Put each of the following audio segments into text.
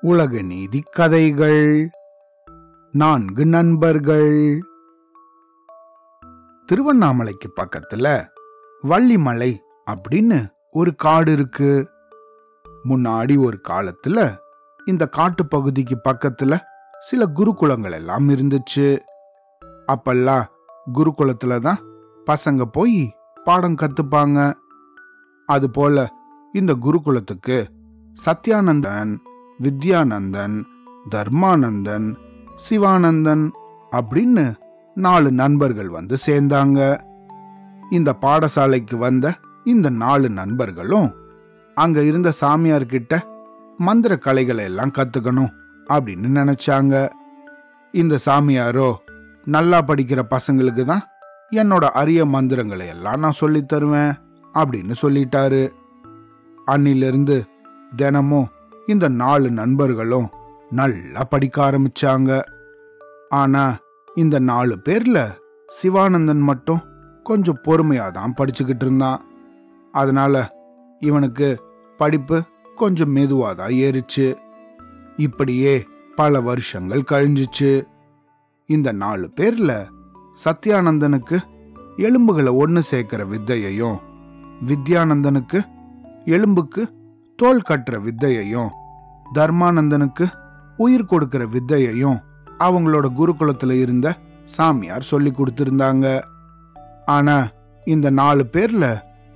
உலக நீதி கதைகள். நான்கு நண்பர்கள். திருவண்ணாமலைக்கு பக்கத்துல வள்ளிமலை அப்படின்னு ஒரு காடு இருக்கு. முன்னாடி ஒரு காலத்துல இந்த காட்டு பகுதிக்கு பக்கத்துல சில குருகுலங்கள் எல்லாம் இருந்துச்சு. அப்பெல்லாம் குருகுலத்துல தான் பசங்க போய் பாடம் கத்துப்பாங்க. அது போல இந்த குருகுலத்துக்கு சத்யானந்தன் வித்யானந்தன் தர்மானந்தன் சிவானந்தன் அப்படின்னு நாலு நண்பர்கள் வந்து சேர்ந்தாங்க. இந்த பாடசாலைக்கு வந்த இந்த நாலு நண்பர்களும் அங்க இருந்த சாமியார்கிட்ட மந்திர கலைகளை எல்லாம் கத்துக்கணும் அப்படின்னு நினைச்சாங்க. இந்த சாமியாரோ நல்லா படிக்கிற பசங்களுக்கு தான் என்னோட அரிய மந்திரங்களை எல்லாம் நான் சொல்லி தருவேன் அப்படின்னு சொல்லிட்டாரு. அன்னிலிருந்து தினமும் இந்த நாலு நண்பர்களும் நல்லா படிக்க ஆரம்பிச்சாங்க. ஆனா இந்த நாலு பேர்ல சிவானந்தன் மட்டும் கொஞ்சம் பொறுமையா தான் படிச்சுக்கிட்டு இருந்தான். அதனால இவனுக்கு படிப்பு கொஞ்சம் மெதுவா தான் ஏறிச்சு. இப்படியே பல வருஷங்கள் கழிஞ்சிச்சு. இந்த நாலு பேர்ல சத்யானந்தனுக்கு எலும்புகளை ஒன்று சேர்க்கிற வித்தையையும் வித்யானந்தனுக்கு எலும்புக்கு தோல் கட்டுற வித்தையையும் தர்மானந்தனுக்கு உயிர் கொடுக்கிற வித்தையையும் அவங்களோட குருகுலத்துல இருந்த சாமியார் சொல்லி கொடுத்திருந்தாங்க. ஆனா இந்த நாலு பேர்ல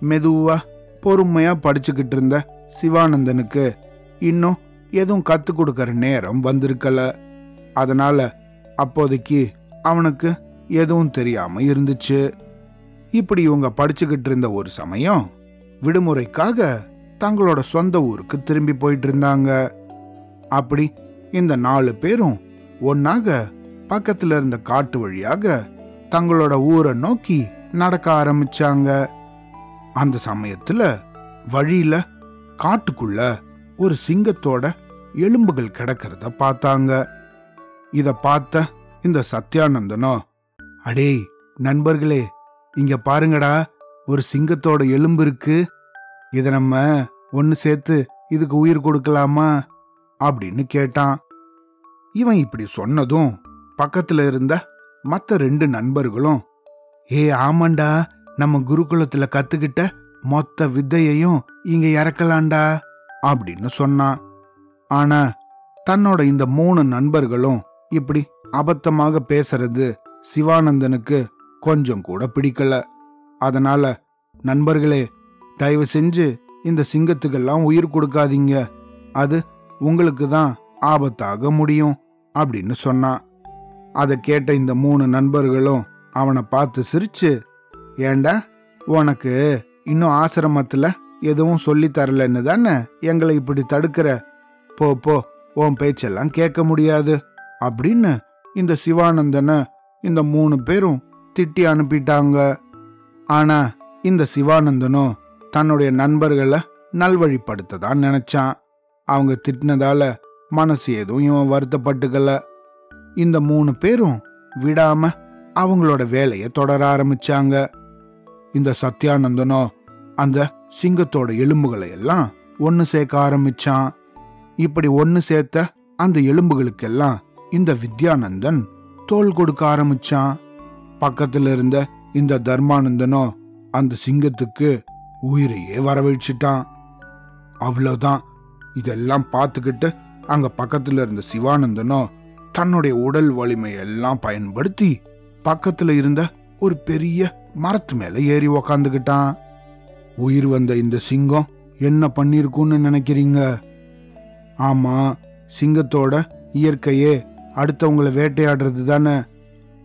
மெதுவா பொறுமையா படிச்சுக்கிட்டு இருந்த சிவானந்தனுக்கு இன்னும் எதுவும் கத்து கொடுக்கற நேரம் வந்திருக்கல. அதனால அப்போதைக்கு அவனுக்கு எதுவும் தெரியாம இருந்துச்சு. இப்படி இவங்க படிச்சுக்கிட்டு இருந்த ஒரு சமயம் விடுமுறைக்காக தங்களோட சொந்த ஊருக்கு திரும்பி போயிட்டு இருந்தாங்க அப்படி இந்த நாலு பேரும் ஒன்னாக பக்கத்துல இருந்த காட்டு வழியாக தங்களோட ஊரை நோக்கி நடக்க ஆரம்பிச்சாங்க. அந்த சமயத்துல வழியில காட்டுக்குள்ள ஒரு சிங்கத்தோட எலும்புகள் கிடக்கிறத பார்த்தாங்க. இத பார்த்த இந்த சத்யானந்தனோ அடே நண்பர்களே இங்க பாருங்கடா ஒரு சிங்கத்தோட எலும்பு இருக்கு. இத நம்ம ஒன்னு சேர்த்து இதுக்கு உயிர் கொடுக்கலாமா? அப்படின்னு கேட்டான். இவன் இப்படி சொன்னதும் பக்கத்துல இருந்த மத்த ரெண்டு நண்பர்களும் ஏ ஆமாண்டா நம்ம குருகுலத்துல கத்துக்கிட்ட மொத்த வித்தையையும் இங்க இறக்கலாண்டா அப்படின்னு சொன்னான். ஆனா தன்னோட இந்த மூணு நண்பர்களும் இப்படி அபத்தமாக பேசுறது சிவானந்தனுக்கு கொஞ்சம் கூட பிடிக்கல. அதனால நண்பர்களே தயவு செஞ்சு இந்த சிங்கத்துக்கெல்லாம் உயிர் கொடுக்காதீங்க. அது உங்களுக்கு தான் ஆபத்தாக முடியும் அப்படின்னு சொன்னான் அதை கேட்ட இந்த மூணு நண்பர்களும் அவனை பார்த்து சிரிச்சு ஏண்டா உனக்கு இன்னும் ஆசிரமத்துல எதுவும் சொல்லி தரலன்னு தானே எங்களை இப்படி தடுக்கிற? போ போ உன் பேச்செல்லாம் கேட்க முடியாது அப்படின்னு இந்த சிவானந்தனை இந்த மூணு பேரும் திட்டி அனுப்பிட்டாங்க. ஆனா இந்த சிவானந்தனும் தன்னுடைய நண்பர்களை நல்வழிப்படுத்த தான் நினைச்சான். அவங்க திட்டினதால மனசு எதுவும் இவன் வருத்தப்பட்டுக்கல. இந்த மூணு பேரும் விடாம அவங்களோட வேலையை தொடர ஆரம்பிச்சாங்க. இந்த சத்யானந்தனோ அந்த சிங்கத்தோட எலும்புகளை எல்லாம் ஒன்று சேர்க்க ஆரம்பிச்சான். இப்படி ஒன்று சேர்த்த அந்த எலும்புகளுக்கெல்லாம் இந்த வித்யானந்தன் தோல் கொடுக்க ஆரம்பிச்சான். பக்கத்தில் இருந்த இந்த தர்மானந்தனோ அந்த சிங்கத்துக்கு உயிரையே வரவழிச்சிட்டான். அவ்வளோதான் இதெல்லாம் பார்த்துக்கிட்டு அங்க பக்கத்துல இருந்த சிவானந்தனோ தன்னுடைய உடல் வலிமை எல்லாம் பயன்படுத்தி பக்கத்துல இருந்த ஒரு பெரிய மரத்து மேல ஏறி உக்காந்துக்கிட்டான். உயிர் வந்த இந்த சிங்கம் என்ன பண்ணிருக்கும்னு நினைக்கிறீங்க? ஆமா சிங்கத்தோட இயற்கையே அடுத்தவங்களை வேட்டையாடுறது தானே.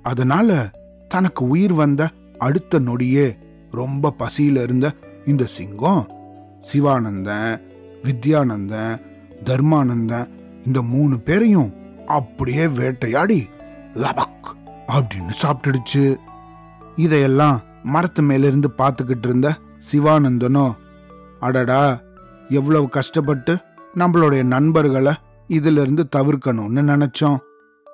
அதனால தனக்கு உயிர் வந்த அடுத்த நொடியே ரொம்ப பசியில இருந்த இந்த சிங்கம் சிவானந்தன் வித்யானந்தன் தர்மானந்தன் இந்த மூணு பேரையும் அப்படியே வேட்டையாடி லபக் அப்படின்னு சாப்பிட்டுடுச்சு. இதையெல்லாம் மரத்து மேலிருந்து பார்த்துக்கிட்டு இருந்த சிவானந்தனோ அடடா எவ்வளவு கஷ்டப்பட்டு நம்மளுடைய நண்பர்களை இதுல இருந்து தவிர்க்கணும்னு நினைச்சோம்.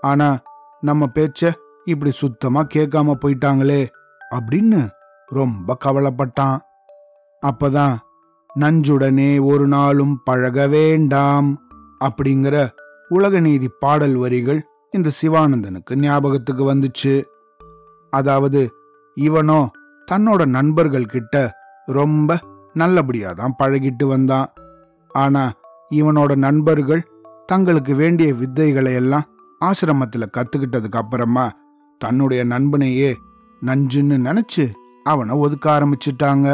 ஆனா நம்ம பேச்ச இப்படி சுத்தமா கேட்காம போயிட்டாங்களே அப்படின்னு ரொம்ப கவலைப்பட்டான். அப்பதான் நஞ்சுடனே ஒரு நாளும் பழக வேண்டாம் அப்படிங்கிற உலக நீதி பாடல் வரிகள் இந்த சிவானந்தனுக்கு ஞாபகத்துக்கு வந்துச்சு. அதாவது இவனோ தன்னோட நண்பர்கள் கிட்ட ரொம்ப நல்லபடியா தான் பழகிட்டு வந்தான். ஆனா இவனோட நண்பர்கள் தங்களுக்கு வேண்டிய வித்தைகளை எல்லாம் ஆசிரமத்துல கத்துக்கிட்டதுக்கு அப்புறமா தன்னுடைய நண்பனையே நஞ்சுன்னு நினைச்சு அவனை ஒதுக்க ஆரம்பிச்சிட்டாங்க.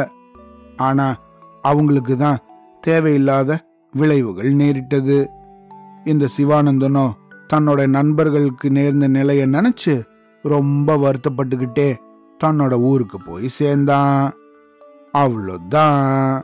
ஆனா அவங்களுக்கு தான் தேவையில்லாத விளைவுகள் நேரிட்டது. இந்த சிவானந்தனோ தன்னோட நண்பர்களுக்கு நேர்ந்த நிலையை நினைச்சு ரொம்ப வருத்தப்பட்டுக்கிட்டே தன்னோட ஊருக்கு போய் சேர்ந்தான். அவ்வளோதான்